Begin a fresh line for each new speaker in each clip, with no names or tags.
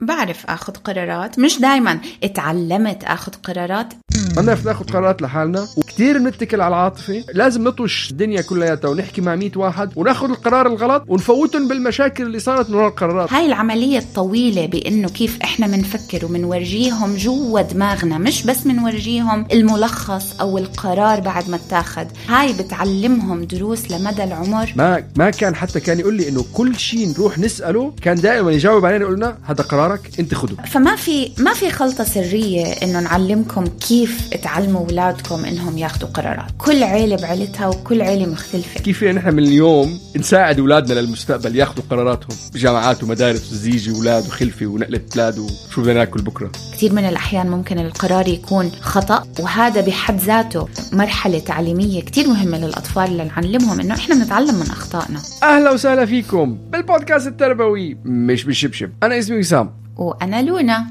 بعرف آخذ قرارات مش دايما اتعلمت آخذ قرارات.
بنعرف ناخذ قرارات لحالنا وكثير بنتكل على العاطفة. لازم نطوش الدنيا كلياتها ونحكي مع 100 واحد وناخذ القرار الغلط ونفوتهم بالمشاكل اللي صارت من القرارات
هاي العملية الطويلة بأنه كيف إحنا منفكر ومنورجيهم جوا دماغنا مش بس منورجيهم الملخص أو القرار بعد ما اتاخد هاي بتعلمهم دروس لمدى العمر.
ما ما كان حتى كان يقول لي إنه كل شيء نروح نسأله كان دائما يجاوب علينا يقول لنا هذا قرارك أنت خذه
فما في ما في خلطة سرية إنه نعلمكم كيف تعلموا أولادكم إنهم ياخذوا قرارات. كل عيلة بعيلتها وكل عيلة مختلفة.
كيف فينا نحن من اليوم نساعد أولادنا للمستقبل ياخذوا قراراتهم؟ بجامعات ومدارس وزيجي أولاد وخلفة ونقلة أولاد وشو بدنا ناكل بكرة؟
كثير من الأحيان ممكن القرار يكون خطأ وهذا بحد ذاته مرحلة تعليمية كثير مهمة للأطفال لنعلمهم إنه إحنا بنتعلم من أخطائنا.
أهلا وسهلا فيكم بالبودكاست التربوي مش بالشبشب. أنا اسمي وسام.
وأنا لونا.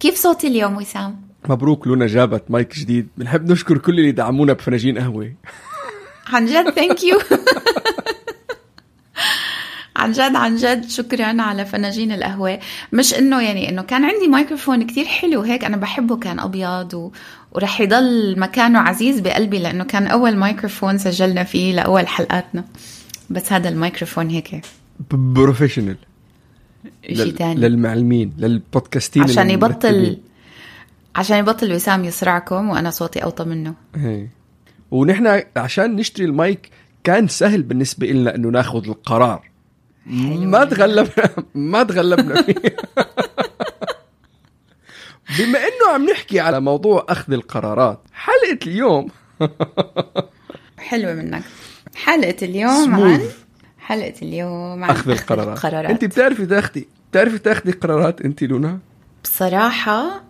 كيف صوتي اليوم وسام؟
مبروك لونا جابت مايك جديد. بنحب نشكر كل اللي دعمونا بفناجين قهوة.
عن جد thank you عن جد عن جد شكرا على فناجين القهوة. مش إنه يعني إنه كان عندي مايكروفون كتير حلو هيك أنا بحبه كان أبيض و... ورح يضل مكانه عزيز بقلبي لأنه كان أول مايكروفون سجلنا فيه لأول حلقاتنا. بس هذا الميكروفون هيك.
professional
شيء تاني.
للمعلمين للبودكاستين
عشان يبطل. عشان يبطل وسام يصرعكم وأنا صوتي أوطى منه.
هي. ونحن عشان نشتري المايك كان سهل بالنسبة لنا إنه ناخذ القرار. ما تغلبنا ما تغلبنا فيه. بما إنه عم نحكي على موضوع أخذ القرارات حلقة اليوم
حلوة منك. حلقة اليوم عن. حلقة اليوم عن
أخذ القرارات.
القرارات.
أنت بتعرفي تاخذي بتعرفي تاخذي قرارات أنت لونا؟
بصراحة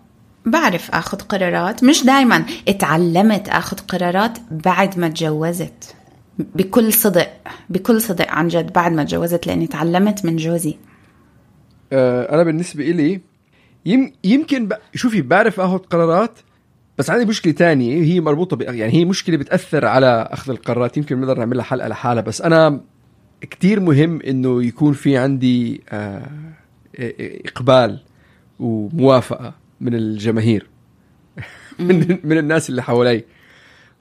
بعرف آخذ قرارات. مش دايما اتعلمت آخذ قرارات بعد ما تجوزت. بكل صدق بكل صدق عن جد بعد ما تجوزت لأني تعلمت من جوزي.
آه أنا بالنسبة إلي يم يمكن ب... شوفي بعرف آخذ قرارات بس عندي مشكلة تانية هي مربوطة ب... يعني هي مشكلة بتأثر على أخذ القرارات. يمكن بنقدر نعملها حلقة لحالها بس أنا كتير مهم إنه يكون في عندي آه إقبال وموافقة. من الجماهير. من, من الناس اللي حوالي.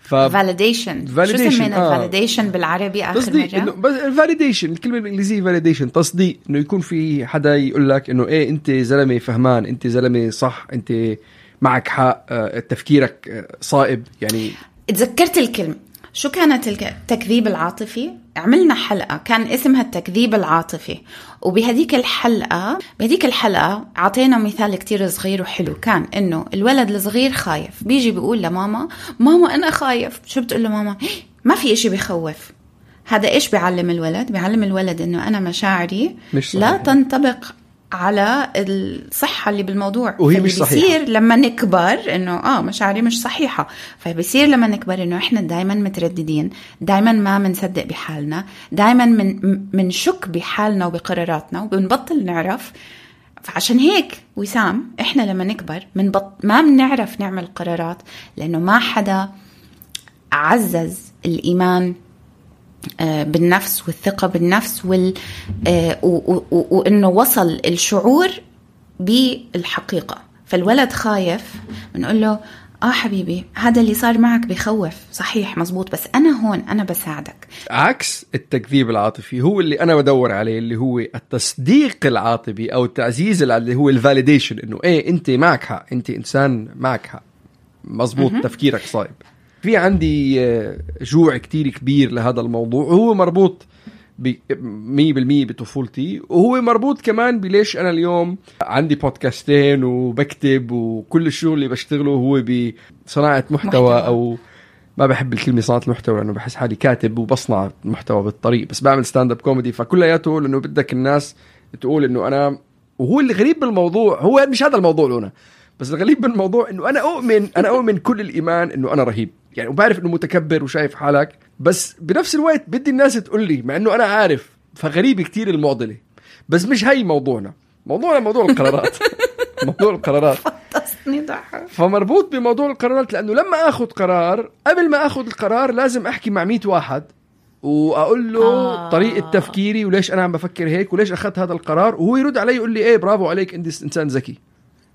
ف
validation شو
validation،
سمينا
آه.
ال validation بالعربي آخر
تصديق
مرة؟
بس ال validation الكلمة بالإنجليزية validation تصديق إنه يكون في حدا يقول لك إنه إيه أنت زلمة فهمان أنت زلمة صح أنت معك حق آه، تفكيرك آه، صائب يعني
تذكرت الكلمة. شو كانت التكذيب العاطفي؟ عملنا حلقة كان اسمها التكذيب العاطفي. وبهديك الحلقة بهديك الحلقة عطينا مثال كتير صغير وحلو. كان إنه الولد الصغير خايف. بيجي بيقول لماما ماما أنا خايف. شو بتقول له ماما؟ ما في إشي بخوف. هذا إيش بيعلم الولد؟ بيعلم الولد إنه أنا مشاعري
مش
لا
صحيحة.
تنطبق على الصحة اللي بالموضوع.
وهي مش صحيحة.
بيصير لما نكبر إنه آه مشاعري مش صحيحة. فبصير لما نكبر إنه إحنا دائما مترددين دائما ما بنصدق بحالنا دائما من منشك بحالنا وبقراراتنا وبنبطل نعرف. فعشان هيك وسام إحنا لما نكبر منبط ما بنعرف نعمل قرارات لأنه ما حدا عزز الإيمان بالنفس والثقة بالنفس وال آه، و- و- و- وإنه وصل الشعور بالحقيقة. فالولد خايف بنقول له آه حبيبي هذا اللي صار معك بخوف. صحيح مزبوط بس أنا هون أنا بساعدك.
عكس التكذيب العاطفي هو اللي أنا بدور عليه اللي هو التصديق العاطفي أو التعزيز اللي هو الفاليديشن إنه إيه أنت معك حق أنت إنسان معك حق. مزبوط تفكيرك صايب. في عندي آه، جوع كتير كبير لهذا الموضوع وهو مربوط ب 100% بطفولتي وهو مربوط كمان بليش أنا اليوم عندي بودكاستين وبكتب وكل الشغل اللي بشتغله هو بصناعة محتوى, محتوى. أو ما بحب الكلمة صناعة المحتوى لأنه بحس حالي كاتب وبصنع محتوى بالطريق بس بعمل stand up comedy فكلياته لأنه بدك الناس تقول إنه أنا وهو اللي غريب بالموضوع هو مش هذا الموضوع لونا بس الغريب بالموضوع إنه أنا أؤمن أنا أؤمن كل الإيمان إنه أنا رهيب يعني وبعرف إنه متكبر وشايف حالك بس بنفس الوقت بدي الناس تقول لي مع إنه أنا عارف فغريب كتير المعضلة بس مش هي موضوعنا. موضوعنا موضوع القرارات. موضوع القرارات. فمربوط بموضوع القرارات لأنه لما آخذ قرار قبل ما آخذ القرار لازم أحكي مع 100 واحد وأقول له آه. طريقة تفكيري وليش أنا عم بفكر هيك وليش أخذت هذا القرار وهو يرد علي يقول لي إيه برافو عليك أنت إنسان ذكي.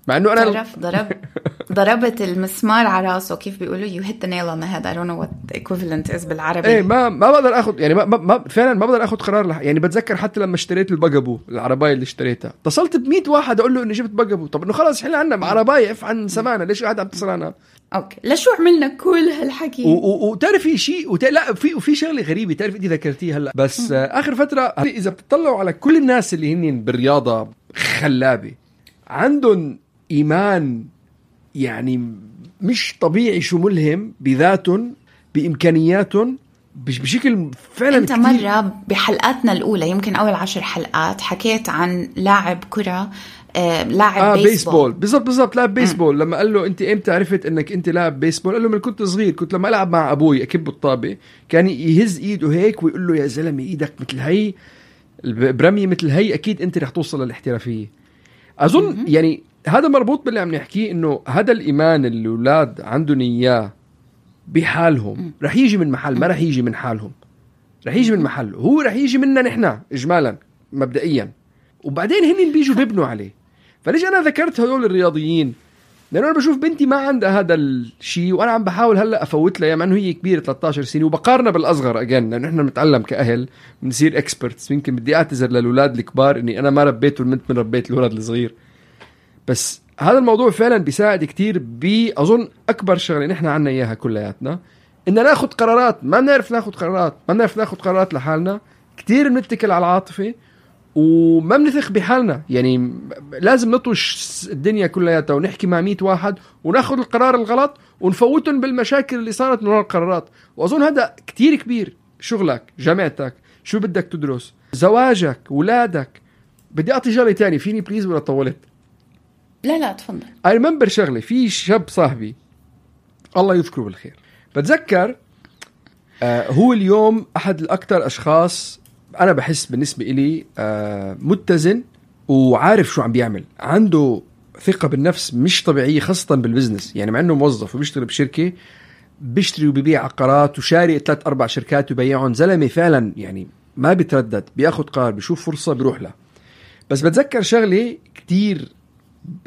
مع إنه أنا
تعرف ضرب ضربت المسمار على راسه. كيف بيقولوا؟ you hit the nail on the head I don't know what equivalent is بالعربي.
إيه ما ما بقدر اخذ يعني ما, ما فعلا ما بقدر اخذ قرار لح يعني بتذكر حتى لما اشتريت البقبو العرباية اللي اشتريتها. اتصلت ب 100 واحد أقول له إني جبت بقبو طب إنه خلص حل عنا عرباية اف عن سمانه ليش قاعد عم تتصل عنها
okay لشو عملنا؟ كل هالحكي.
وتعرفي شيء؟ وت... لا في وفي شغلة غريبة تعرف انت ذكرتيها هلأ. بس آه آخر فترة إذا بتطلعوا على كل الناس اللي هن بالرياضة خلابة عندهم إيمان يعني مش طبيعي شو ملهم بذاتهم بامكانياتهم بشكل فعلا
أنت كتير. مرة بحلقاتنا الأولى يمكن أول عشر حلقات حكيت عن لاعب كرة آه لاعب آه بيسبول, بيسبول.
بالضبط بالضبط لاعب بيسبول م. لما قال له أنت إمتى عرفت إنك أنت لاعب بيسبول قال له من كنت صغير كنت لما ألعب مع أبوي أكب الطابة كان يهز إيده هيك ويقول له يا زلمة إيدك مثل هي برمية مثل هي أكيد أنت رح توصل للاحترافية أظن م- يعني هذا مربوط باللي عم نحكيه إنه هذا الإيمان اللي الأولاد عندهم إياه بحالهم. رح يجي من محل ما رح يجي من حالهم. رح يجي من محل. هو رح يجي منا نحن اجمالا مبدئيا. وبعدين هن بيجوا بيبنوا عليه. فليش أنا ذكرت هدول الرياضيين؟ لأنه أنا بشوف بنتي ما عندها هذا الشيء وأنا عم بحاول هلأ أفوت لها مع إنه هي كبيرة 13 سنه وبقارنها بالأصغر اجين لأنه إحنا بنتعلم كأهل بنصير اكسبرتس يمكن بدي أعتذر للأولاد الكبار إني أنا ما ربيت والبنت من ربيت الولد الصغير. بس هذا الموضوع فعلا بيساعد كتير بأظن أكبر شغلة نحن عنا إياها كلياتنا ان ناخذ قرارات. ما بنعرف ناخذ قرارات. ما بنعرف ناخذ قرارات لحالنا. كتير بنتكل على العاطفة وما بنثق بحالنا. يعني لازم نطوش الدنيا كلياتها ونحكي مع 100 واحد وناخذ القرار الغلط ونفوتهم بالمشاكل اللي صارت من القرارات. وأظن هذا كتير كبير. شغلك جامعتك شو بدك تدرس؟ زواجك ولادك. بدي أعطي شغله تانية. فيني please ولا طولت؟
لا لا تفضل.
I remember شغله في شاب صاحبي الله يذكره بالخير. بتذكر آه هو اليوم أحد الأكثر أشخاص أنا بحس بالنسبة إلي آه متزن وعارف شو عم بيعمل. عنده ثقة بالنفس مش طبيعية خاصة بال business. يعني مع إنه موظف وبيشتغل بشركة بيشتري وبيبيع عقارات وشاري ثلاث أربع شركات وبيعهم. زلمة فعلا يعني ما بيتردد بياخذ قرار بيشوف فرصة بيروح لها بس بتذكر شغلة كتير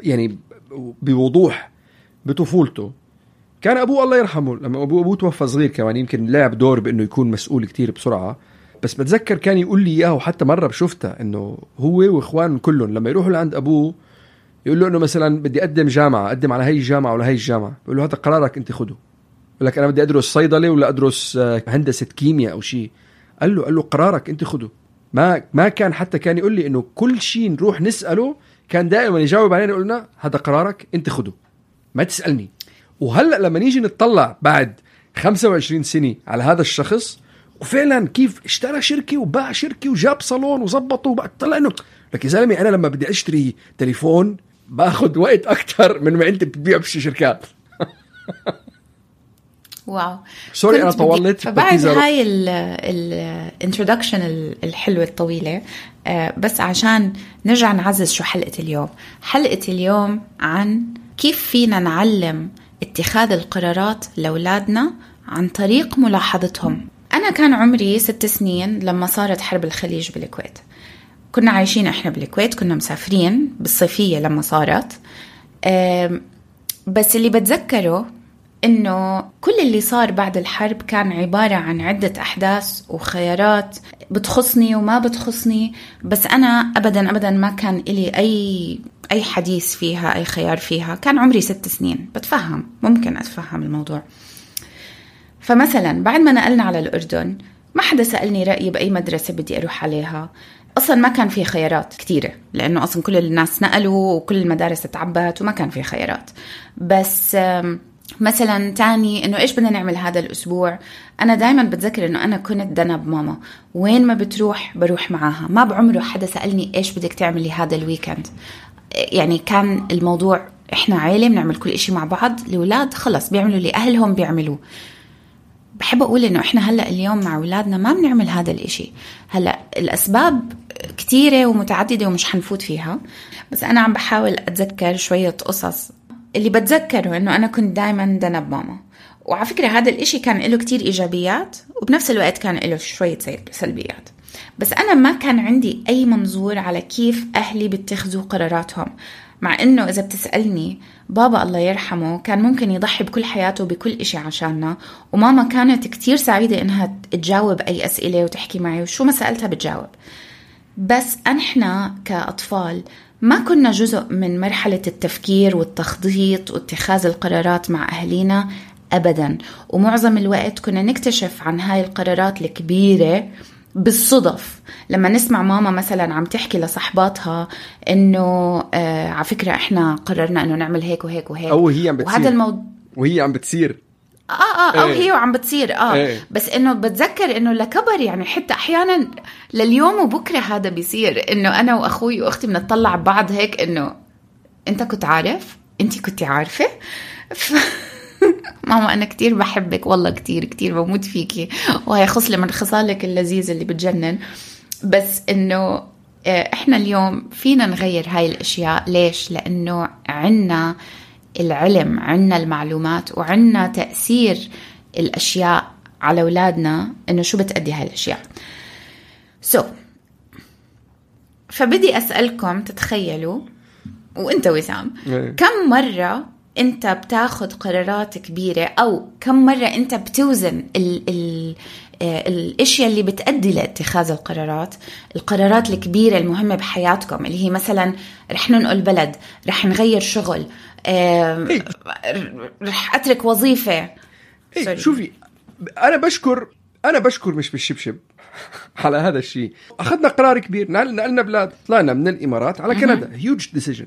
يعني بوضوح بطفولته. كان أبوه الله يرحمه. لما ابوه أبوه توفى صغير كمان يمكن لعب دور بإنه يكون مسؤول كتير بسرعة. بس بتذكر كان يقول لي اياه وحتى مرة بشوفتها إنه هو وإخوان كلهم. لما يروحوا لعند أبوه يقول له إنه مثلا بدي أقدم جامعة أقدم على هي الجامعة ولا هي الجامعة. بقول له هذا قرارك أنت خده. بقول لك أنا بدي أدرس صيدلة ولا أدرس آه، هندسة كيمياء أو شيء. قال له قال له قرارك أنت خده. ما ما كان حتى كان يقول لي إنه كل شيء نروح نسأله كان دائما يجاوب علينا يقول لنا هذا قرارك أنت خده. ما تسألني. وهلأ لما نيجي نطلع بعد 25 سنة على هذا الشخص وفعلا كيف اشترى شركة وباع شركة وجاب صالون وظبطه وبعد طلع انه لك يا زلمة أنا لما بدي أشتري تليفون باخذ وقت أكثر من ما أنت بتبيع بشي شركات.
wow.
Sorry أنا طولت
بعد هاي ال introduction الحلوة الطويلة آه، بس عشان نرجع نعزز شو حلقة اليوم. حلقة اليوم عن كيف فينا نعلم اتخاذ القرارات لأولادنا عن طريق ملاحظتهم. أنا كان عمري ست سنين لما صارت حرب الخليج بالكويت. كنا عايشين إحنا بالكويت كنا مسافرين بالصيفية لما صارت. بس اللي بتذكره إنه كل اللي صار بعد الحرب كان عبارة عن عدة أحداث وخيارات بتخصني وما بتخصني بس أنا ابدا ابدا ما كان لي أي أي حديث فيها أي خيار فيها. كان عمري ست سنين. بتفهم ممكن أتفهم الموضوع. فمثلا بعد ما نقلنا على الأردن ما حدا سألني رأيي بأي مدرسة بدي أروح عليها. أصلا ما كان في خيارات كثيره لأنه أصلا كل الناس نقلوا وكل المدارس تعبت وما كان في خيارات. بس مثلا تاني إنه إيش بدنا نعمل هذا الأسبوع؟ أنا دائما بتذكر إنه أنا كنت دنب ماما وين ما بتروح بروح معاها. ما بعمره حدا سألني إيش بدك تعملي هذا الويكند. يعني كان الموضوع إحنا عيلة بنعمل كل إشي مع بعض. الأولاد خلص بيعملوا اللي أهلهم بيعملوه. بحب أقول إنه إحنا هلأ اليوم مع أولادنا ما بنعمل هذا الإشي. هلأ الأسباب كثيرة ومتعددة ومش حنفوت فيها. بس أنا عم بحاول أتذكر شوية قصص اللي بتذكره إنه أنا كنت دايما دنب ماما. وعلى فكرة هذا الإشي كان له كتير إيجابيات وبنفس الوقت كان له شوية سلبيات. بس أنا ما كان عندي أي منظور على كيف أهلي بيتخذوا قراراتهم. مع إنه إذا بتسألني بابا الله يرحمه كان ممكن يضحي بكل حياته بكل إشي عشاننا وماما كانت كتير سعيدة إنها تجاوب أي أسئلة وتحكي معي وشو ما سألتها بتجاوب. بس إحنا كأطفال ما كنا جزء من مرحلة التفكير والتخطيط واتخاذ القرارات مع أهلينا أبدا. ومعظم الوقت كنا نكتشف عن هاي القرارات الكبيرة بالصدف. لما نسمع ماما مثلا عم تحكي لصحباتها إنه آه على فكرة إحنا قررنا إنه نعمل هيك وهيك وهيك.
أو هي عم بتصير.
وهذا الموضوع
وهي عم بتصير.
آه آه أو
إيه.
هي وعم بتصير آه.
إيه.
بس إنه بتذكر إنه لكبر يعني حتى أحيانا لليوم وبكرة هذا بيصير إنه أنا وأخوي وأختي بنطلع ببعض هيك إنه أنت كنت عارف؟ أنت كنت عارفة؟ ف... ماما أنا كتير بحبك والله كتير كتير بموت فيكي. وهي خصله من خصالك اللذيذه اللي بتجنن. بس إنه آه، إحنا اليوم فينا نغير هاي الأشياء. ليش؟ لأنه عنا العلم عنا المعلومات وعنا تأثير الأشياء على أولادنا إنه شو بتأدي هاي الأشياء سو so, فبدي أسألكم تتخيلوا وإنت وسام
إيه.
كم مرة إنت بتاخد قرارات كبيرة أو كم مرة إنت بتوزن ال ال آه، الأشياء اللي بتأدي لاتخاذ القرارات القرارات الكبيرة المهمة بحياتكم اللي هي مثلا رح ننقل بلد رح نغير شغل
إيه.
رح أترك وظيفة.
إيه
sorry.
شوفي أنا بشكر أنا بشكر مش بالشبشب على هذا الشيء. أخذنا قرار كبير نقل- نقلنا بلاد طلعنا من الإمارات على كندا. huge decision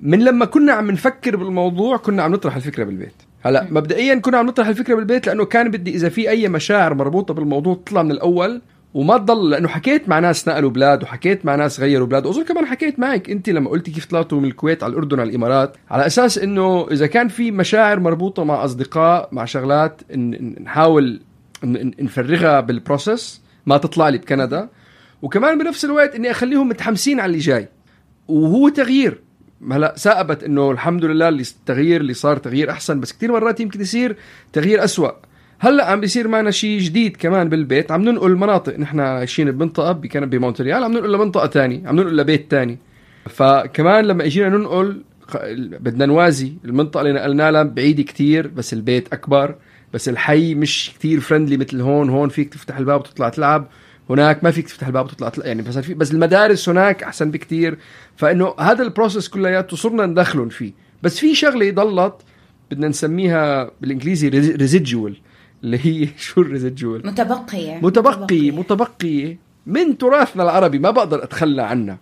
من لما كنا عم نفكر بالموضوع كنا عم نطرح الفكرة بالبيت. هلا مبدئيا كنا عم نطرح الفكرة بالبيت لأنه كان بدي إذا في أي مشاعر مربوطة بالموضوع تطلع من الأول وما تضل لأنه حكيت مع ناس نقلوا بلاد وحكيت مع ناس غيروا بلاد. وأظن كمان حكيت معك أنت لما قلتي كيف طلعتوا من الكويت على الأردن على الإمارات. على أساس إنه إذا كان في مشاعر مربوطة مع أصدقاء مع شغلات نحاول نفرغها بال process ما تطلع لي بكندا. وكمان بنفس الوقت إني أخليهم متحمسين على اللي جاي. وهو تغيير. هلا ثاقبت إنه الحمد لله اللي التغيير اللي صار تغيير أحسن. بس كثير مرات يمكن يصير تغيير أسوأ. هلأ عم بيصير معنا شيء جديد كمان بالبيت. عم ننقل مناطق نحن عايشين بمنطقة بكندا بمونتريال عم ننقل لمنطقة تانية عم ننقل لبيت تاني. فكمان لما اجينا ننقل بدنا نوازي المنطقة اللي نقلنا لها بعيده كتير بس البيت أكبر بس الحي مش كتير فرندلي مثل هون هون فيك تفتح الباب وتطلع تلعب هناك ما فيك تفتح الباب وتطلع تلعب يعني بس في بس المدارس هناك أحسن بكتير. فإنه هذا ال process كلياته صرنا ندخلهم فيه. بس في شغلة ضلت بدنا نسميها بالإنجليزي residual اللي هي شو ال residual
متبقية
متبقي. متبقي من تراثنا العربي ما بقدر أتخلى عنها.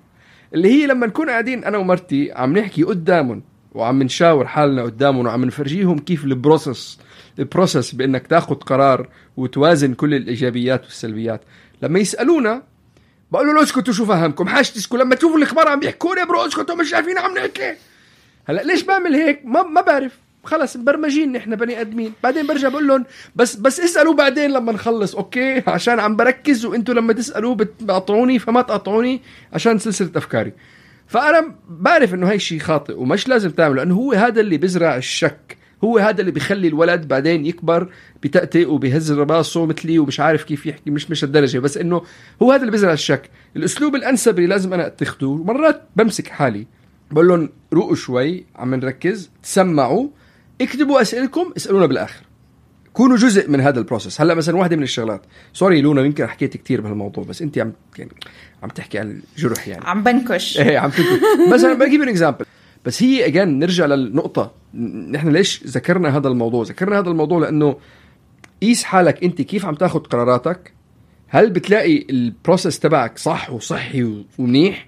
اللي هي لما نكون قاعدين أنا ومرتي عم نحكي قدامهم وعم نشاور حالنا قدامهم وعم نفرجيهم كيف ال process ال process بإنك تاخذ قرار وتوازن كل الإيجابيات والسلبيات. لما يسألونا بقول له اسكتوا شو فهمكم؟ حاج تسكتوا لما تشوفوا الكبار عم يحكوا الكبار اسكتوا مش عارفين عم نحكي. هلأ ليش بعمل هيك؟ ما ما بعرف. خلص مبرمجين نحن بني آدمين. بعدين برجع بقول لهم بس بس اسألوا بعدين لما نخلص okay؟ عشان عم بركز وأنتم لما تسألوا بتقطعوني فما تقطعوني عشان سلسلة أفكاري. فأنا بعرف إنه هاي الشيء خاطئ ومش لازم تعمله لأنه هو هذا اللي بيزرع الشك. هو هذا اللي بيخلي الولد بعدين يكبر بتأتئ وبيهز راسه مثلي ومش عارف كيف يحكي مش مش الدرجة بس إنه هو هذا اللي بيزرع الشك. الأسلوب الأنسب اللي لازم أنا أتخذه مرات بمسك حالي بقول لهم روقوا شوي عم نركز تسمعوا اكتبوا اسئلتكم اسألونا بالآخر. كونوا جزء من هذا ال process. هلأ مثلا واحدة من الشغلات. sorry لونا يمكن حكيت كثير بهالموضوع بس أنت عم يعني عم تحكي عن الجرح يعني.
عم بنكش.
إيه عم تكتب مثلا بجيب example بس هي again نرجع للنقطة. نحن ليش ذكرنا هذا الموضوع؟ ذكرنا هذا الموضوع لأنه قيس حالك أنت كيف عم تاخذ قراراتك. هل بتلاقي البروسيس تبعك صح وصحي ومنيح؟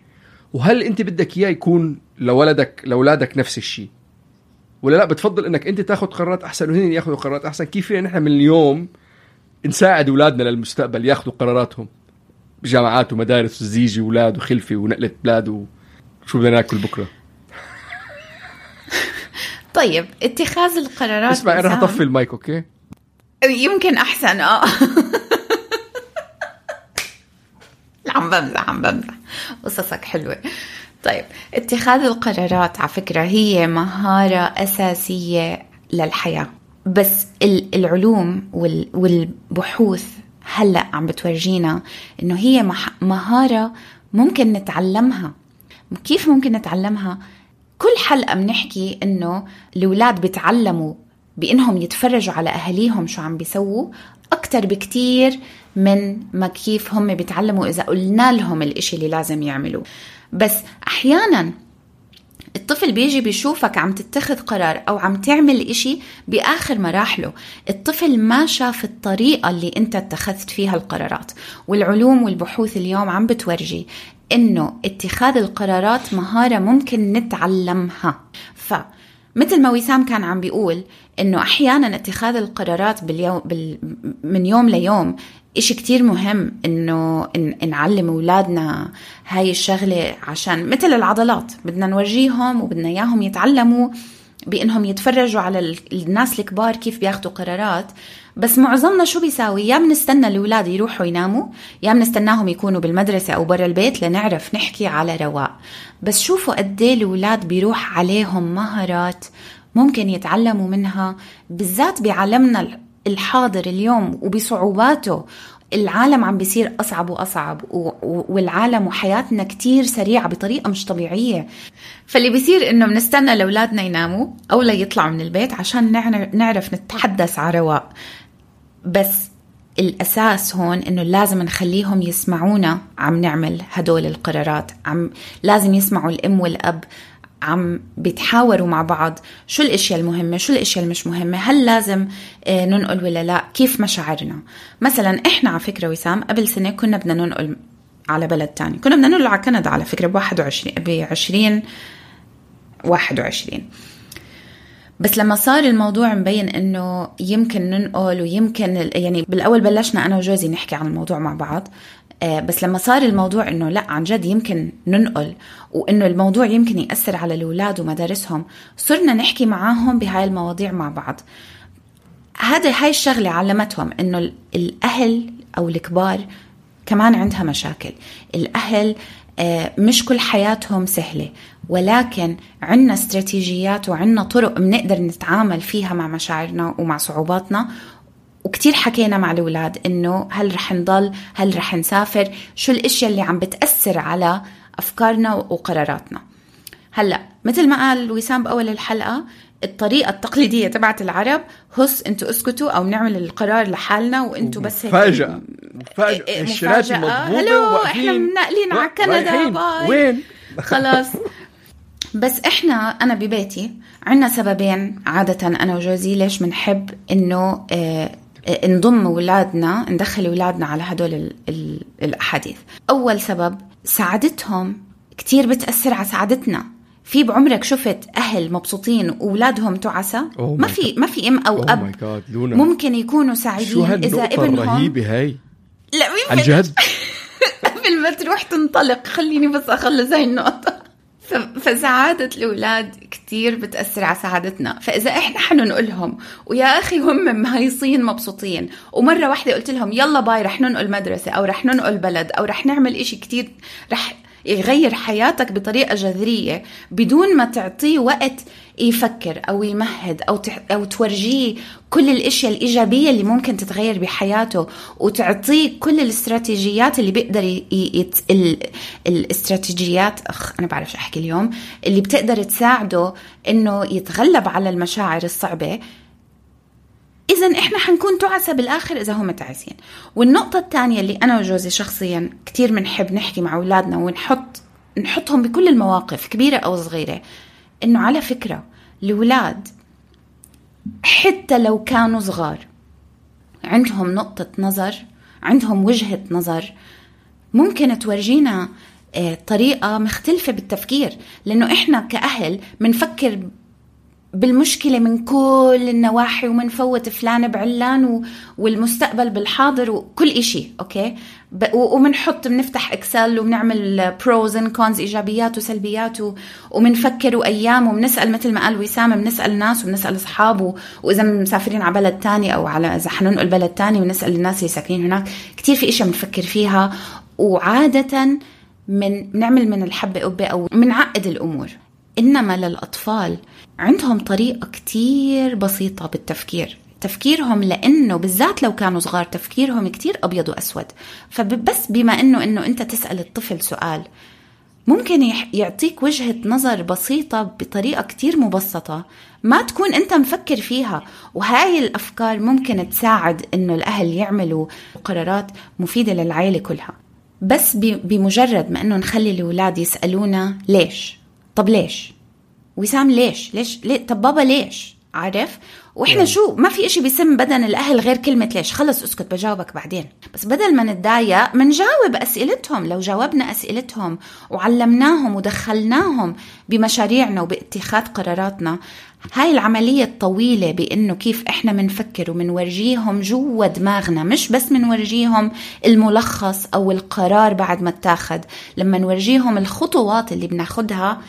وهل أنت بدك إياه يكون لولدك لأولادك نفس الشيء؟ ولا لا؟ بتفضل إنك أنت تاخذ قرارات أحسن وهن ياخذوا قرارات أحسن؟ كيف فينا نحن من اليوم نساعد أولادنا للمستقبل ياخذوا قراراتهم؟ بجامعات ومدارس وزيجي أولاد وخلفه ونقلة بلاد وشو بدنا ناكل بكرة؟
طيب اتخاذ القرارات
اسمع أنا رح أطفي المايك أوكي؟
يمكن أحسن آه. عم بمزح عم بمزح. قصصك حلوة. طيب اتخاذ القرارات على فكرة هي مهارة أساسية للحياة. بس العلوم والبحوث هلأ عم بتورجينا إنه هي مهارة ممكن نتعلمها. كيف ممكن نتعلمها؟ كل حلقة بنحكي إنه الأولاد بيتعلموا بإنهم يتفرجوا على أهاليهم شو عم بيسووا أكثر بكتير من ما كيف هم بيتعلموا إذا قلنا لهم الإشي اللي لازم يعملوه. بس أحيانا الطفل بيجي بيشوفك عم تتخذ قرار أو عم تعمل إشي بآخر مراحله. الطفل ما شاف الطريقة اللي أنت اتخذت فيها القرارات. والعلوم والبحوث اليوم عم بتورجي إنه اتخاذ القرارات مهارة ممكن نتعلمها. ف مثل ما وسام كان عم بيقول إنه أحيانا اتخاذ القرارات باليوم بال من يوم ليوم إشي كتير مهم إنه نعلم أولادنا هاي الشغلة عشان مثل العضلات بدنا نورجيهم وبدنا إياهم يتعلموا. بإنهم يتفرجوا على الناس الكبار كيف بياخدوا قرارات. بس معظمنا شو بيساوي؟ يا بنستنى الأولاد يروحوا يناموا يا بنستناهم يكونوا بالمدرسة أو برا البيت لنعرف نحكي على رواق. بس شوفوا قد إيه الأولاد بيروح عليهم مهارات ممكن يتعلموا منها بالذات بعالمنا الحاضر اليوم وبصعوباته العالم عم بيصير أصعب وأصعب والعالم وحياتنا كتير سريعة بطريقة مش طبيعية. فاللي بيصير إنه بنستنى لأولادنا يناموا أو ليطلعوا من البيت عشان نعرف نتحدث على رواق. بس الأساس هون إنه لازم نخليهم يسمعونا عم نعمل هدول القرارات. عم لازم يسمعوا الأم والأب عم بيتحاوروا مع بعض شو الإشياء المهمة شو الإشياء المش مهمة؟ هل لازم آه، ننقل ولا لا؟ كيف مشاعرنا؟ مثلا إحنا على فكرة وسام قبل سنة كنا بدنا ننقل على بلد تاني. كنا بدنا ننقل على كندا على فكرة ب 21 ب 20 21 بس لما صار الموضوع مبين إنه يمكن ننقل ويمكن يعني بالأول بلشنا أنا وجوزي نحكي عن الموضوع مع بعض. بس لما صار الموضوع إنه لا عن جد يمكن ننقل وإنه الموضوع يمكن يأثر على الأولاد ومدارسهم صرنا نحكي معاهم بهاي المواضيع مع بعض. هذا هاي الشغلة علمتهم إنه الأهل أو الكبار كمان عندها مشاكل. الأهل آه، مش كل حياتهم سهلة ولكن عنا استراتيجيات وعنا طرق بنقدر نتعامل فيها مع مشاعرنا ومع صعوباتنا وكتير حكينا مع الأولاد إنه هل رح نضل هل رح نسافر شو الأشياء اللي عم بتأثر على أفكارنا وقراراتنا. هلأ مثل ما قال وسام بأول الحلقة الطريقة التقليدية تبعت العرب هص أنتوا اسكتوا أو نعمل القرار لحالنا وانتوا بس هيك.
مفاجأة. مفاجأة. الشرات
هلو إحنا ناقلين على كندا باي. وين؟ خلاص. بس إحنا أنا ببيتي عندنا سببين عادة أنا وجوزي ليش بنحب إنه آه نضم اولادنا ندخل اولادنا على هدول الأحاديث. أول سبب سعادتهم كتير بتأثر على سعادتنا في بعمرك شفت أهل مبسوطين واولادهم تعسى oh ما في ما في أم أو oh أب. ممكن يكونوا سعيدين
شو إذا ابنهم الرهيبة هاي
لا
عن جد
قبل ما تروح تنطلق خليني بس أخلص هاي النقطة. فسعادة الأولاد كتير بتأثر على سعادتنا. فإذا إحنا حننقل لهم ويا أخي هم مهيصين مبسوطين. ومرة واحدة قلت لهم يلا باي رح ننقل مدرسة أو رح ننقل بلد أو رح نعمل إشي كتير رح يغير حياتك بطريقة جذرية بدون ما تعطيه وقت يفكر أو يمهد أو أو تورجيه كل الأشياء الإيجابية اللي ممكن تتغير بحياته وتعطيه كل الاستراتيجيات اللي بيقدر يت... ال... الاستراتيجيات أخ أنا بعرفش أحكي اليوم اللي بتقدر تساعده إنه يتغلب على المشاعر الصعبة إذا إحنا حنكون تعسى بالآخر إذا هم تعسين. والنقطة الثانية اللي أنا وجوزي شخصيا كتير بنحب نحكي مع أولادنا ونحط نحطهم بكل المواقف كبيرة أو صغيرة إنه على فكرة الأولاد حتى لو كانوا صغار عندهم نقطة نظر عندهم وجهة نظر ممكن تورجينا آه، طريقة مختلفة بالتفكير. لأنه إحنا كأهل بنفكر بالمشكلة من كل النواحي ومنفوت فلان بعلان و... والمستقبل بالحاضر وكل إشي أوكي؟ ب... ومنحط بنفتح Excel وبنعمل pros and cons إيجابيات وسلبيات و... ومنفكر وأيام وبنسأل مثل ما قال وسام بنسأل ناس وبنسأل أصحاب و... وإذا مسافرين على بلد تاني أو على إذا حننقل بلد تاني ونسأل الناس اللي ساكنين هناك. كتير في إشياء بنفكر فيها. وعادة من بنعمل من الحبة قبة أو بنعقد الأمور. إنما للأطفال عندهم طريقة كتير بسيطة بالتفكير. تفكيرهم لأنه بالذات لو كانوا صغار تفكيرهم كتير أبيض وأسود. فبس بما أنه أنه أنت تسأل الطفل سؤال ممكن يعطيك وجهة نظر بسيطة بطريقة كتير مبسطة ما تكون أنت مفكر فيها. وهاي الأفكار ممكن تساعد أنه الأهل يعملوا قرارات مفيدة للعائلة كلها. بس بمجرد ما أنه نخلي الأولاد يسألونا ليش؟ طب ليش؟ وسام ليش؟ ليش؟ ليه؟ طب بابا ليش؟ عارف؟ وإحنا. شو؟ ما في إشي بيسم بدن الأهل غير كلمة ليش. خلص اسكت بجاوبك بعدين. بس بدل ما نتضايق منجاوب أسئلتهم. لو جاوبنا أسئلتهم وعلمناهم ودخلناهم بمشاريعنا وباتخاذ قراراتنا هاي العملية الطويلة بإنه كيف إحنا منفكر ومنورجيهم جوا دماغنا. مش بس منورجيهم الملخص أو القرار بعد ما اتاخد لما نورجيهم الخطوات اللي بناخدها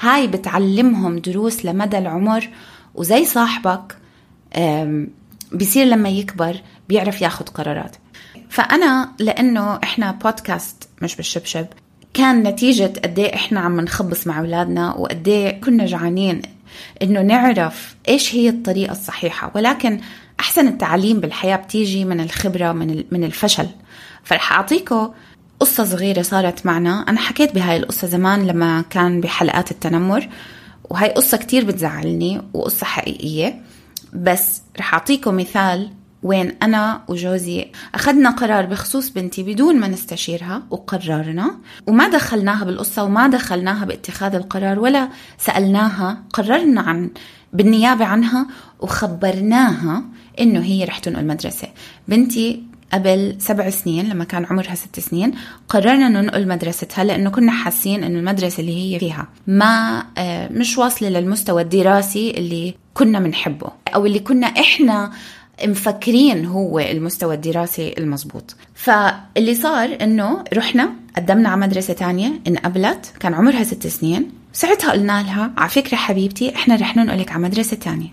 هاي بتعلمهم دروس لمدى العمر وزي صاحبك بصير لما يكبر بيعرف ياخد قرارات. فأنا لأنه إحنا بودكاست مش بالشبشب كان نتيجة قد إيه إحنا عم نخبص مع أولادنا وقد إيه كنا جعانين إنه نعرف إيش هي الطريقة الصحيحة. ولكن أحسن التعليم بالحياة بتيجي من الخبرة من من الفشل. فرح أعطيكم قصة صغيرة صارت معنا. أنا حكيت بهاي القصة زمان لما كان بحلقات التنمر وهي قصة كتير بتزعلني وقصة حقيقية. بس رح أعطيكم مثال وين أنا وجوزي أخذنا قرار بخصوص بنتي بدون ما نستشيرها وقررنا. وما دخلناها بالقصة وما دخلناها باتخاذ القرار ولا سألناها قررنا عن بالنيابة عنها وخبرناها إنه هي رح تنقل مدرسة بنتي قبل سبع سنين لما كان عمرها ست سنين قررنا ننقل مدرستها لأنه كنا حاسين أنه المدرسة اللي هي فيها ما آه، مش واصلة للمستوى الدراسي اللي كنا بنحبه أو اللي كنا إحنا مفكرين هو المستوى الدراسي المزبوط فاللي صار إنه رحنا قدمنا على مدرسة تانية انقبلت كان عمرها ست سنين. ساعتها قلنا لها على فكرة حبيبتي إحنا رح ننقلك على مدرسة تانية.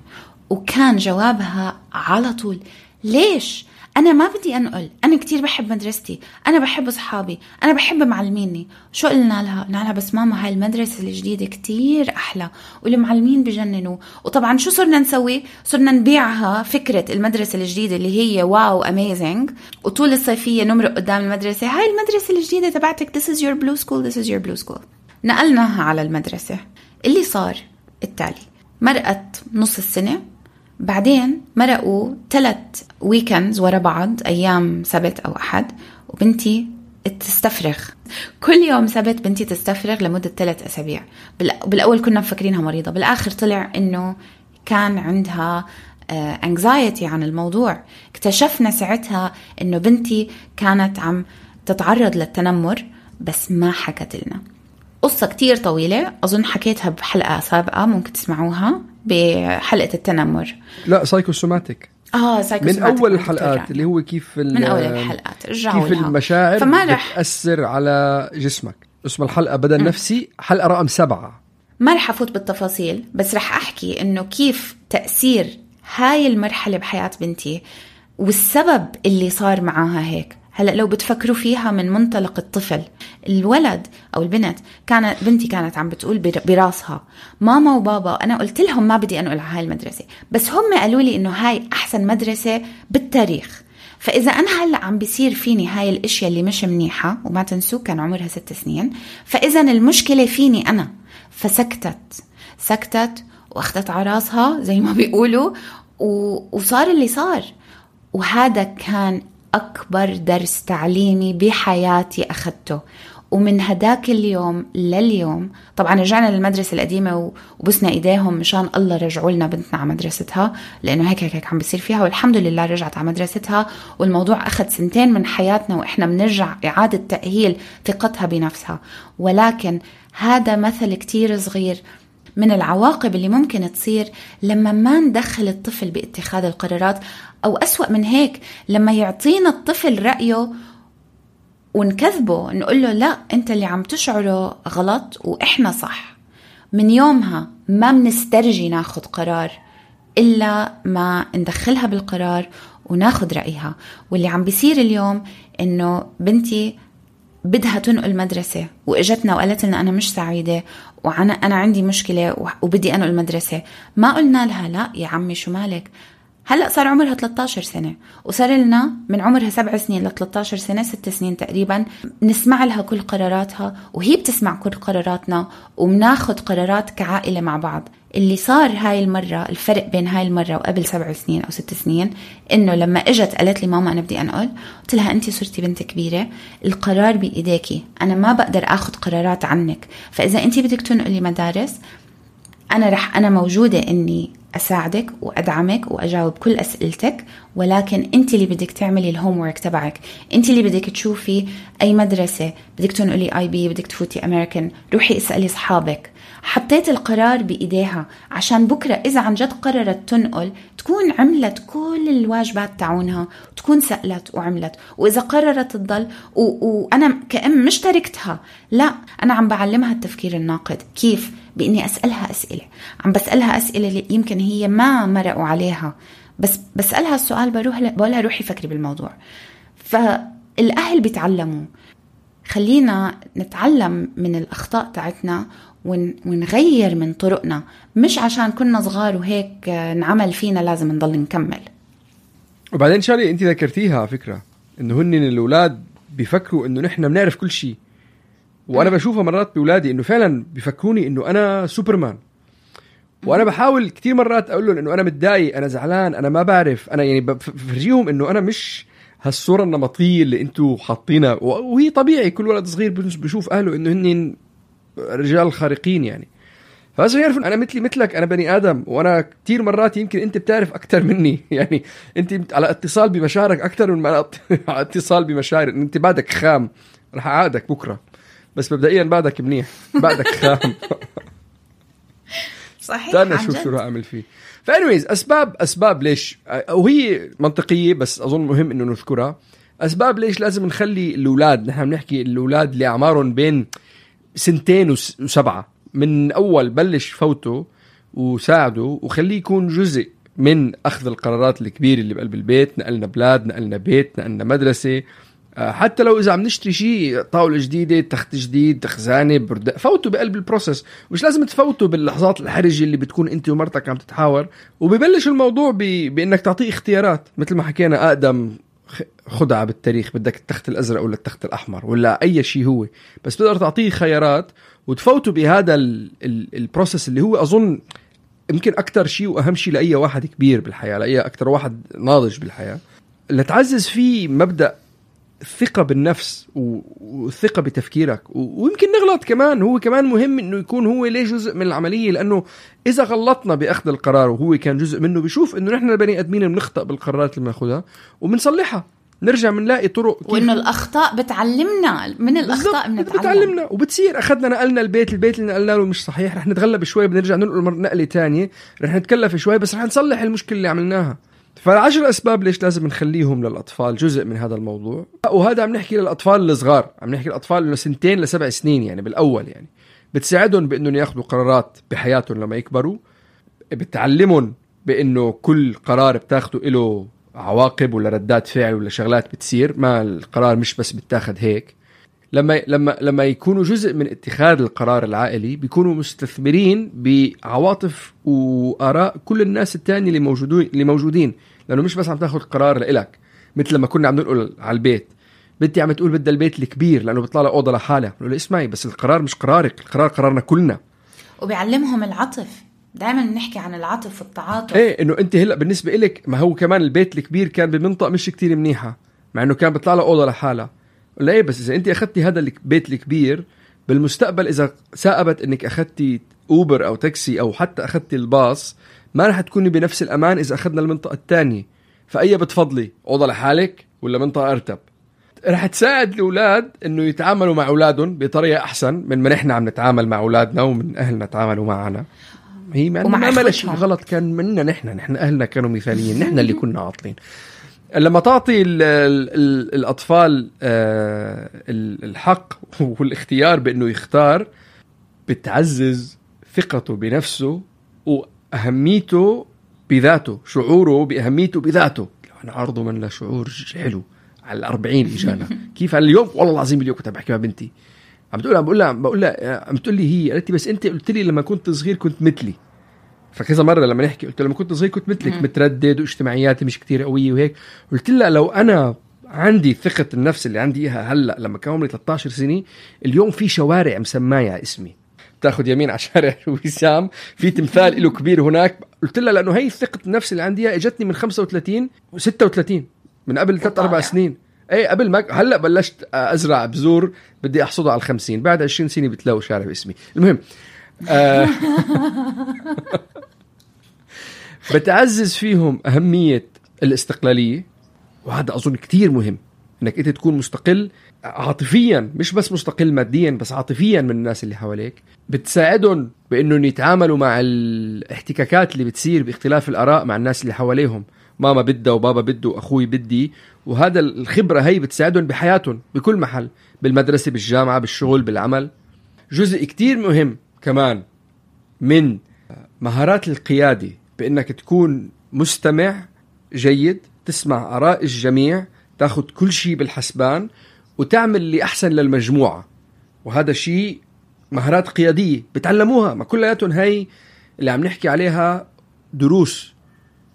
وكان جوابها على طول ليش؟ أنا ما بدي أنقل أنا كتير بحب مدرستي أنا بحب أصحابي أنا بحب معلميني. شو قلنا لها؟ قلنا لها بس ماما هاي المدرسة الجديدة كتير أحلى والمعلمين بجننوا. وطبعا شو صرنا نسوي؟ صرنا نبيعها فكرة المدرسة الجديدة اللي هي wow amazing وطول الصيفية نمرق قدام المدرسة هاي المدرسة الجديدة تبعتك this is your blue school this is your blue school. نقلناها على المدرسة. اللي صار؟ التالي مرقت نص السنة بعدين مرقوا ثلاث weekends ورا بعض أيام سبت أو أحد وبنتي تستفرغ. كل يوم سبت بنتي تستفرغ لمدة ثلاث أسابيع. بالأول كنا مفكرينها مريضة بالآخر طلع إنه كان عندها anxiety آه، عن الموضوع. اكتشفنا ساعتها إنه بنتي كانت عم تتعرض للتنمر بس ما حكت لنا. قصة كتير طويلة أظن حكيتها بحلقة سابقة ممكن تسمعوها. بحلقة التنمر.
لا psychosomatic
آه
من أول الحلقات اللي هو كيف
من أول الحلقات. رجعوا
كيف لها. المشاعر فما رح بتأثر على جسمك. اسم الحلقة بدل م. نفسي حلقة رقم سبعة.
ما رح أفوت بالتفاصيل بس رح أحكي إنه كيف تأثير هاي المرحلة بحياة بنتي والسبب اللي صار معاها هيك. هلا لو بتفكروا فيها من منطلق الطفل الولد أو البنت كانت بنتي كانت عم بتقول براسها ماما وبابا أنا قلت لهم ما بدي أنقل على هاي المدرسة بس هم قالوا لي إنه هاي أحسن مدرسة بالتاريخ فإذا أنا هلأ عم بيصير فيني هاي الأشياء اللي مش منيحة وما تنسوا كان عمرها ست سنين فإذا المشكلة فيني أنا؟ فسكتت سكتت وأخذت على راسها زي ما بيقولوا وصار اللي صار وهذا كان أكبر درس تعليمي بحياتي أخذته. ومن هداك اليوم لليوم طبعا رجعنا للمدرسة القديمة وبسنا إيديهم مشان الله رجعوا لنا بنتنا على مدرستها لأنه هيك هيك, هيك عم بيصير فيها والحمد لله رجعت على مدرستها. والموضوع أخذ سنتين من حياتنا وإحنا بنرجع إعادة تأهيل ثقتها بنفسها. ولكن هذا مثل كتير صغير من العواقب اللي ممكن تصير لما ما ندخل الطفل باتخاذ القرارات أو أسوأ من هيك لما يعطينا الطفل رأيه ونكذبه نقول له لا أنت اللي عم تشعره غلط وإحنا صح. من يومها ما بنسترجي ناخد قرار إلا ما ندخلها بالقرار وناخد رأيها. واللي عم بيصير اليوم إنه بنتي بدها تنقل مدرسة وإجتنا وقالت لنا أنا مش سعيدة وأنا أنا عندي مشكلة وبدي أنقل مدرسة ما قلنا لها لا يا عمي شو مالك؟ هلأ صار عمرها 13 سنة وصار لنا من عمرها سبع سنين ل 13 سنة ست سنين تقريبا نسمع لها كل قراراتها وهي بتسمع كل قراراتنا وبناخذ قرارات كعائلة مع بعض. اللي صار هاي المرة الفرق بين هاي المرة وقبل سبع سنين أو ست سنين إنه لما إجت قالت لي ماما أنا بدي أنقل قلت لها أنت صرتي بنت كبيرة القرار بإيديكي أنا ما بقدر أخذ قرارات عنك فإذا أنت بدك تنقلي مدارس أنا رح أنا موجودة إني أساعدك وأدعمك وأجاوب كل أسئلتك ولكن أنت اللي بدك تعملي ال homework تبعك. أنت اللي بدك تشوفي أي مدرسة بدك تنقلي IB بدك تفوتي أمريكان روحي اسألي أصحابك. حطيت القرار بإيديها عشان بكرة إذا عن جد قررت تنقل تكون عملت كل الواجبات تاعونها وتكون سألت وعملت. وإذا قررت تضل. وأنا كأم مش تركتها لا أنا عم بعلمها التفكير الناقد. كيف؟ بإني أسألها أسئلة. عم بسألها أسئلة يمكن هي ما مرقوا عليها. بس بسألها السؤال بروح بقولها روحي فكري بالموضوع. فالأهل بيتعلموا. خلينا نتعلم من الأخطاء تاعتنا ونغير من طرقنا. مش عشان كنا صغار وهيك نعمل فينا لازم نضل نكمل.
وبعدين شاري انت ذكرتيها على فكرة إنه هن الأولاد بيفكروا إنه نحن بنعرف كل شيء. وأنا بشوفها مرات بأولادي إنه فعلا بيفكروني إنه أنا سوبرمان. وأنا بحاول كثير مرات أقول لهم إنه أنا متضايق أنا زعلان أنا ما بعرف أنا يعني بفرجيهم إنه أنا مش هالصورة النمطية اللي أنتم حاطينها. وهي طبيعي كل ولد صغير بشوف أهله إنه هن رجال خارقين يعني. فلازم يعرفوا أنا مثلي مثلك أنا بني آدم وأنا كثير مرات يمكن أنت بتعرف أكثر مني. يعني أنت على اتصال بمشاعرك أكثر من على اتصال بمشاعر أنت بعدك خام رح أعادك بكرة. بس مبدئيا بعدك منيح. بعدك خام.
صحيح
استنى أشوف شو راح أعمل فيه. فانيويز أسباب أسباب ليش وهي منطقية بس أظن مهم إنه نذكرها. أسباب ليش لازم نخلي الأولاد نحن بنحكي الأولاد اللي أعمارهم بين سنتين وسبعة. من أول بلش فوته وساعده وخليه يكون جزء من أخذ القرارات الكبيرة اللي بقلب البيت. نقلنا بلاد نقلنا بيت نقلنا مدرسة. حتى لو إذا عم نشتري شيء طاولة جديدة تخت جديد خزانة براد فوتوا بقلب ال process. مش لازم تفوتوا باللحظات الحرجة اللي بتكون أنت ومرتك عم تتحاور. وببلش الموضوع ب... بإنك تعطيه اختيارات. مثل ما حكينا أقدم خدعة بالتاريخ. بدك التخت الأزرق ولا التخت الأحمر ولا أي شيء هو. بس بتقدر تعطيه خيارات وتفوتوا بهذا البروسيس اللي هو أظن يمكن أكثر شيء وأهم شيء لأي واحد كبير بالحياة لأي أكثر واحد ناضج بالحياة. لتعزز فيه مبدأ الثقه بالنفس والثقه بتفكيرك. ويمكن نغلط كمان. هو كمان مهم إنه يكون هو ليه جزء من العملية لأنه إذا غلطنا بأخذ القرار وهو كان جزء منه بشوف إنه نحن البني آدمين بنخطأ بالقرارات اللي بناخذها وبنصلحها. نرجع بنلاقي طرق
كيف وإنه الأخطاء بتعلمنا. من الأخطاء بنتعلم
بتعلمنا. وبتصير أخذنا نقلنا البيت البيت اللي نقلنا له مش صحيح. رح نتغلب شوي بنرجع ننقل نقلة تانية. رح نتكلف شوي بس رح نصلح المشكلة اللي عملناها. فالعشر أسباب ليش لازم نخليهم للأطفال جزء من هذا الموضوع. وهذا عم نحكي للأطفال الصغار عم نحكي الاطفال إنه سنتين لسبع سنين يعني بالأول يعني. بتساعدهم بإنهم ياخذوا قرارات بحياتهم لما يكبروا بتعلمهم بإنه كل قرار بتاخده له عواقب ولا ردات فعل ولا شغلات بتصير ما القرار مش بس بتاخد هيك. لما لما لما يكونوا جزء من اتخاذ القرار العائلي بيكونوا مستثمرين بعواطف وآراء كل الناس التانية اللي موجودين اللي موجودين. لأنه مش بس عم تأخذ قرار لإلك مثل لما كنا عم نقول على البيت. بنتي عم تقول بدها البيت الكبير لأنه بيطلع لها أوضة لحالها. بقول له اسمعي بس القرار مش قرارك القرار قرارنا كلنا.
وبيعلمهم العطف. دائما بنحكي عن العطف والتعاطف.
إيه إنه أنت هلأ بالنسبة إلك ما هو كمان البيت الكبير كان بمنطقة مش كتير منيحة مع إنه كان بيطلع لها أوضة لحالها. لا بس إذا انت اخذتي هذا البيت الكبير بالمستقبل إذا ثاقبت إنك اخذتي أوبر أو تاكسي أو حتى اخذتي الباص ما رح تكوني بنفس الأمان إذا أخذنا المنطقة الثانية. فأي بتفضلي اوضه لحالك ولا منطقة أرتب؟ رح تساعد الأولاد إنه يتعاملوا مع أولادهم بطريقة أحسن من ما نحن عم نتعامل مع أولادنا ومن أهلنا تعاملوا معنا. هي ما ما شيء. غلط كان مننا نحن نحن أهلنا كانوا مثاليين نحن اللي كنا عاطلين. لما تعطي ال ال ال الأطفال آه ال- الحق والاختيار بأنه يختار بتعزز ثقته بنفسه وأهميته بذاته شعوره بأهميته بذاته. أنا عرضه من شعور حلو على الأربعين اجانا كيف على اليوم؟ والله العظيم اليوم كنت عم بحكي مع بنتي. عم تقول عم بقول لها بقول لها عم تقول لي هي قالت لي بس أنت قلت لي لما كنت صغير كنت مثلي. فكذا مرة لما نحكي قلت لها لما كنت صغير كنت مثلك متردد واجتماعياتي مش كتير قوية وهيك. قلت لها لو أنا عندي ثقة النفس اللي عندي إياها هلأ لما كان عمري 13 سنة اليوم في شوارع مسماية اسمي. تاخذ يمين على شارع وسام في تمثال له كبير هناك. قلت لها لأنه هي ثقة النفس اللي عندي إياها إجتني من 35 و36 من قبل ثلاث أربع سنين. اي قبل ما هلأ بلشت أزرع بذور بدي أحصدها على الخمسين. بعد 20 سنة بتلاقوا شارع باسمي. المهم بتعزز فيهم أهمية الاستقلالية وهذا أظن كتير مهم إنك أنت تكون مستقل عاطفيا مش بس مستقل ماديا بس عاطفيا من الناس اللي حواليك. بتساعدهم بإنهم يتعاملوا مع الاحتكاكات اللي بتصير باختلاف الآراء مع الناس اللي حواليهم. ماما بدها وبابا بده واخوي بدي. وهذا الخبرة هي بتساعدهم بحياتهم بكل محل بالمدرسة بالجامعة بالشغل بالعمل. جزء كتير مهم كمان من مهارات القيادة بإنك تكون مستمع جيد تسمع آراء الجميع تاخذ كل شيء بالحسبان وتعمل اللي أحسن للمجموعة. وهذا شيء مهارات قيادية بتعلموها ما كلياتهم هي اللي عم نحكي عليها دروس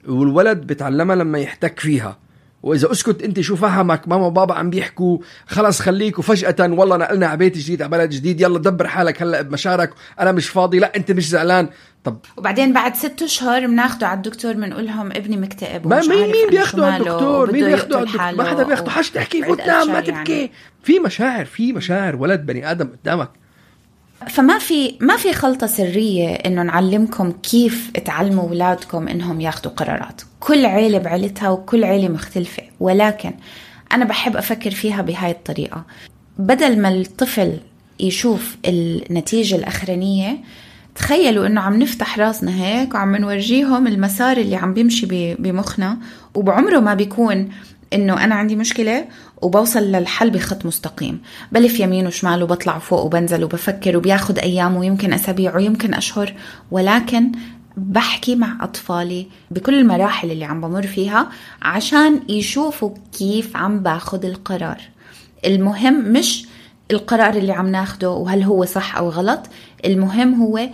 والولد بتعلمها لما يحتك فيها. وإذا أسكت أنت شو فهمك؟ ماما وبابا عم بيحكوا. خلص خليك وفجاه والله نقلنا على بيت جديد على بلد جديد يلا دبر حالك هلأ بمشارك. أنا مش فاضي لا أنت مش زعلان. طب
وبعدين بعد ست أشهر بناخده على الدكتور بنقول لهم ابني مكتئب
ما مين مين بياخده على الدكتور؟ مين بياخده على الدكتور؟ ما حدا بياخده. حش تحكي وتنام ما
أشهر يعني.
تبكي في مشاعر في مشاعر. ولد بني آدم قدامك.
فما في ما في خلطة سرية إنه نعلمكم كيف تعلموا أولادكم إنهم ياخذوا قرارات، كل عيلة بعيلتها وكل عيلة مختلفة، ولكن أنا بحب أفكر فيها بهاي الطريقة. بدل ما الطفل يشوف النتيجة الأخرانية تخيلوا إنه عم نفتح راسنا هيك وعم نورجيهم المسار اللي عم بيمشي بمخنا وبعمره ما بيكون إنه أنا عندي مشكلة وبوصل للحل بخط مستقيم. بلف يمين وشمال وبطلع فوق وبنزل وبفكر وبياخد أيام ويمكن أسابيع ويمكن أشهر. ولكن بحكي مع أطفالي بكل المراحل اللي عم بمر فيها عشان يشوفوا كيف عم باخد القرار. المهم مش القرار اللي عم ناخده وهل هو صح أو غلط. المهم هو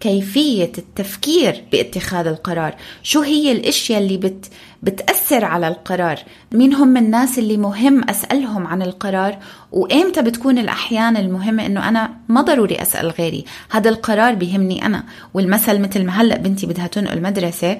كيفية التفكير باتخاذ القرار؟ شو هي الأشياء اللي بت بتأثر على القرار؟ مين هم الناس اللي مهم أسألهم عن القرار؟ وإمتى بتكون الأحيان المهمة؟ إنه أنا ما ضروري أسأل غيري. هذا القرار بيهمني أنا. والمثل مثل ما هلأ بنتي بدها تنقل مدرسة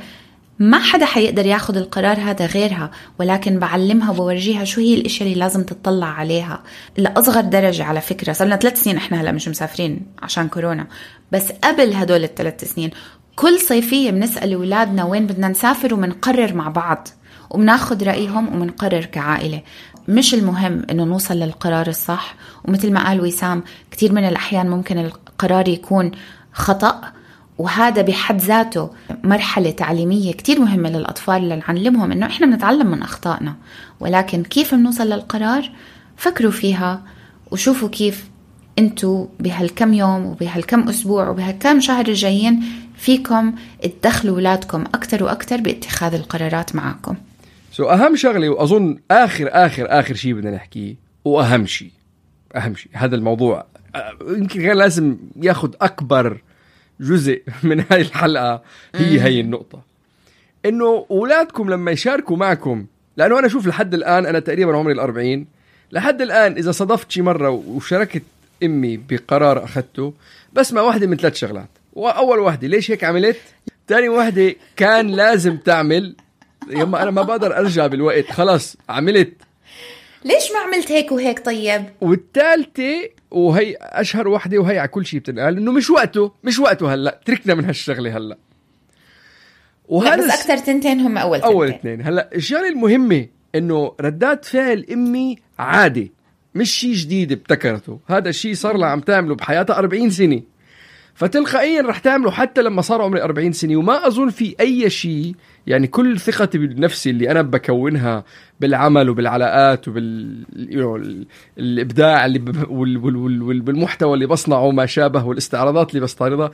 ما حدا حيقدر ياخد القرار هذا غيرها ولكن بعلمها وبورجيها شو هي الإشياء اللي لازم تطلع عليها لأصغر درجة على فكرة. صار لنا ثلاث سنين إحنا هلا مش مسافرين عشان كورونا. بس قبل هدول الثلاث سنين كل صيفية بنسأل أولادنا وين بدنا نسافر وبنقرر مع بعض وبناخد رأيهم وبنقرر كعائلة. مش المهم إنه نوصل للقرار الصح. ومثل ما قال وسام كثير من الأحيان ممكن القرار يكون خطأ وهذا بحد ذاته مرحلة تعليمية كتير مهمة للأطفال لنعلمهم إنه إحنا بنتعلم من أخطائنا. ولكن كيف بنوصل للقرار؟ فكروا فيها وشوفوا كيف أنتوا بهالكم يوم وبهالكم أسبوع وبهالكم شهر الجايين فيكم تدخلوا أولادكم أكتر وأكتر باتخاذ القرارات معكم
سو so أهم شغلة وأظن آخر آخر آخر شيء بدنا نحكيه وأهم شيء أهم شيء هذا الموضوع. آه، يمكن لازم ياخذ أكبر جزء من هاي الحلقة هي هي النقطة. إنه أولادكم لما يشاركوا معكم لأنه أنا أشوف لحد الآن أنا تقريبا عمري ال40 لحد الآن إذا صدفت شي مرة وشاركت أمي بقرار أخذته بسمع واحدة من ثلاث شغلات. وأول واحدة ليش هيك عملت؟ ثاني واحدة كان لازم تعمل. يما أنا ما بقدر أرجع بالوقت خلاص عملت.
ليش ما عملت هيك وهيك طيب؟
والثالثة وهي أشهر وحدة وهي على كل شيء بتنقال إنه مش وقته مش وقته هلأ تركنا من هالشغلة هلأ.
وهذا بس أكثر تنتين هم أول تنتين.
أول اثنين. هلأ الشغلة المهمة إنه ردات فعل أمي عادي مش شيء جديد ابتكرته. هذا الشيء صار لها عم تعمله بحياتها 40 سنة. فتلقائيا رح تعمله حتى لما صار عمري 40 سنة. وما أظن في أي شيء يعني كل ثقتي بنفسي اللي أنا بكونها بالعمل وبالعلاقات وبال الإبداع اللي ب... وال... وال... وال... بالمحتوى اللي بصنعه وما شابه والاستعراضات اللي بستعرضها.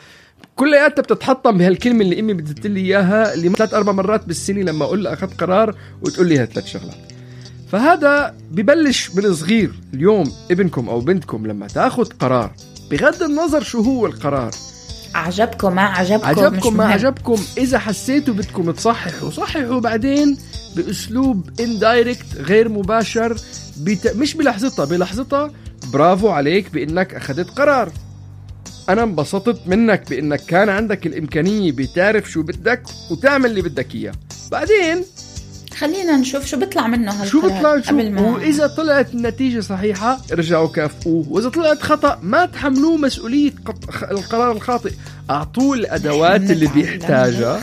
كلياتها بتتحطم بهالكلمة اللي أمي بدت لي إياها اللي ثلاث أربع مرات بالسنة لما أقول لها أخذت قرار وتقول لي هالثلاث شغلات. فهذا ببلش من صغير اليوم ابنكم أو بنتكم لما تاخذ قرار بغض النظر شو هو القرار.
عجبكم ما عجبكم
عجبكم ما عجبكم إذا حسيتوا بدكم تصححوا صححوا بعدين بأسلوب اندايركت غير مباشر بت... مش بلحظتها بلحظتها برافو عليك بإنك أخذت قرار. أنا انبسطت منك بإنك كان عندك الإمكانية بتعرف شو بدك وتعمل اللي بدك إياه. بعدين
خلينا نشوف شو بيطلع منه هالقرار
شو بيطلع؟ شو؟ قبل ما وإذا طلعت النتيجه صحيحة ارجعوا كافئوه. وإذا طلعت خطأ ما تحملوه مسؤولية القرار الخاطئ. أعطوه الأدوات اللي بيحتاجها.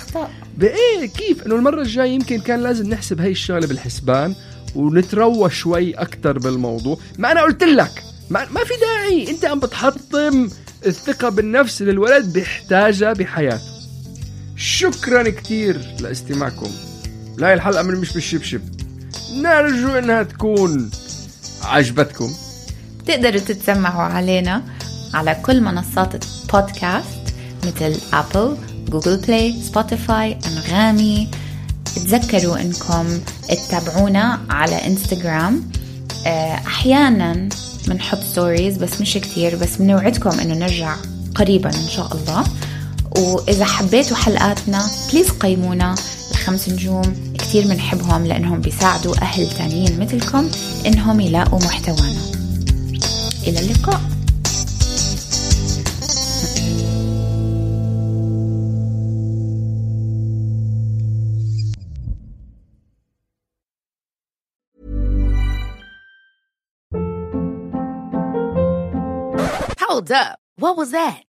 بإيه؟ كيف؟ إنه المرة الجاية يمكن كان لازم نحسب هاي الشغلة بالحسبان ونتروى شوي أكثر بالموضوع. ما أنا قلت لك! ما, ما في داعي. أنت عم بتحطم الثقة بالنفس اللي الولد بيحتاجها بحياته. شكرا كثير لاستماعكم. لا الحلقة من مش بالشبشب. نرجو إنها تكون عجبتكم.
تقدروا تتسمعوا علينا على كل منصات البودكاست مثل Apple Google Play Spotify أنغامي. تذكروا إنكم تتابعونا على انستغرام آه، أحيانا بنحط stories بس مش كتير بس بنوعدكم إنه نرجع قريبا إن شاء الله. وإذا حبيتوا حلقاتنا please قيمونا. الخمس نجوم كتير بنحبهم لأنهم بيساعدوا أهل تانيين مثلكم إنهم يلاقوا محتوانا إلى اللقاء
Hold up. What was that?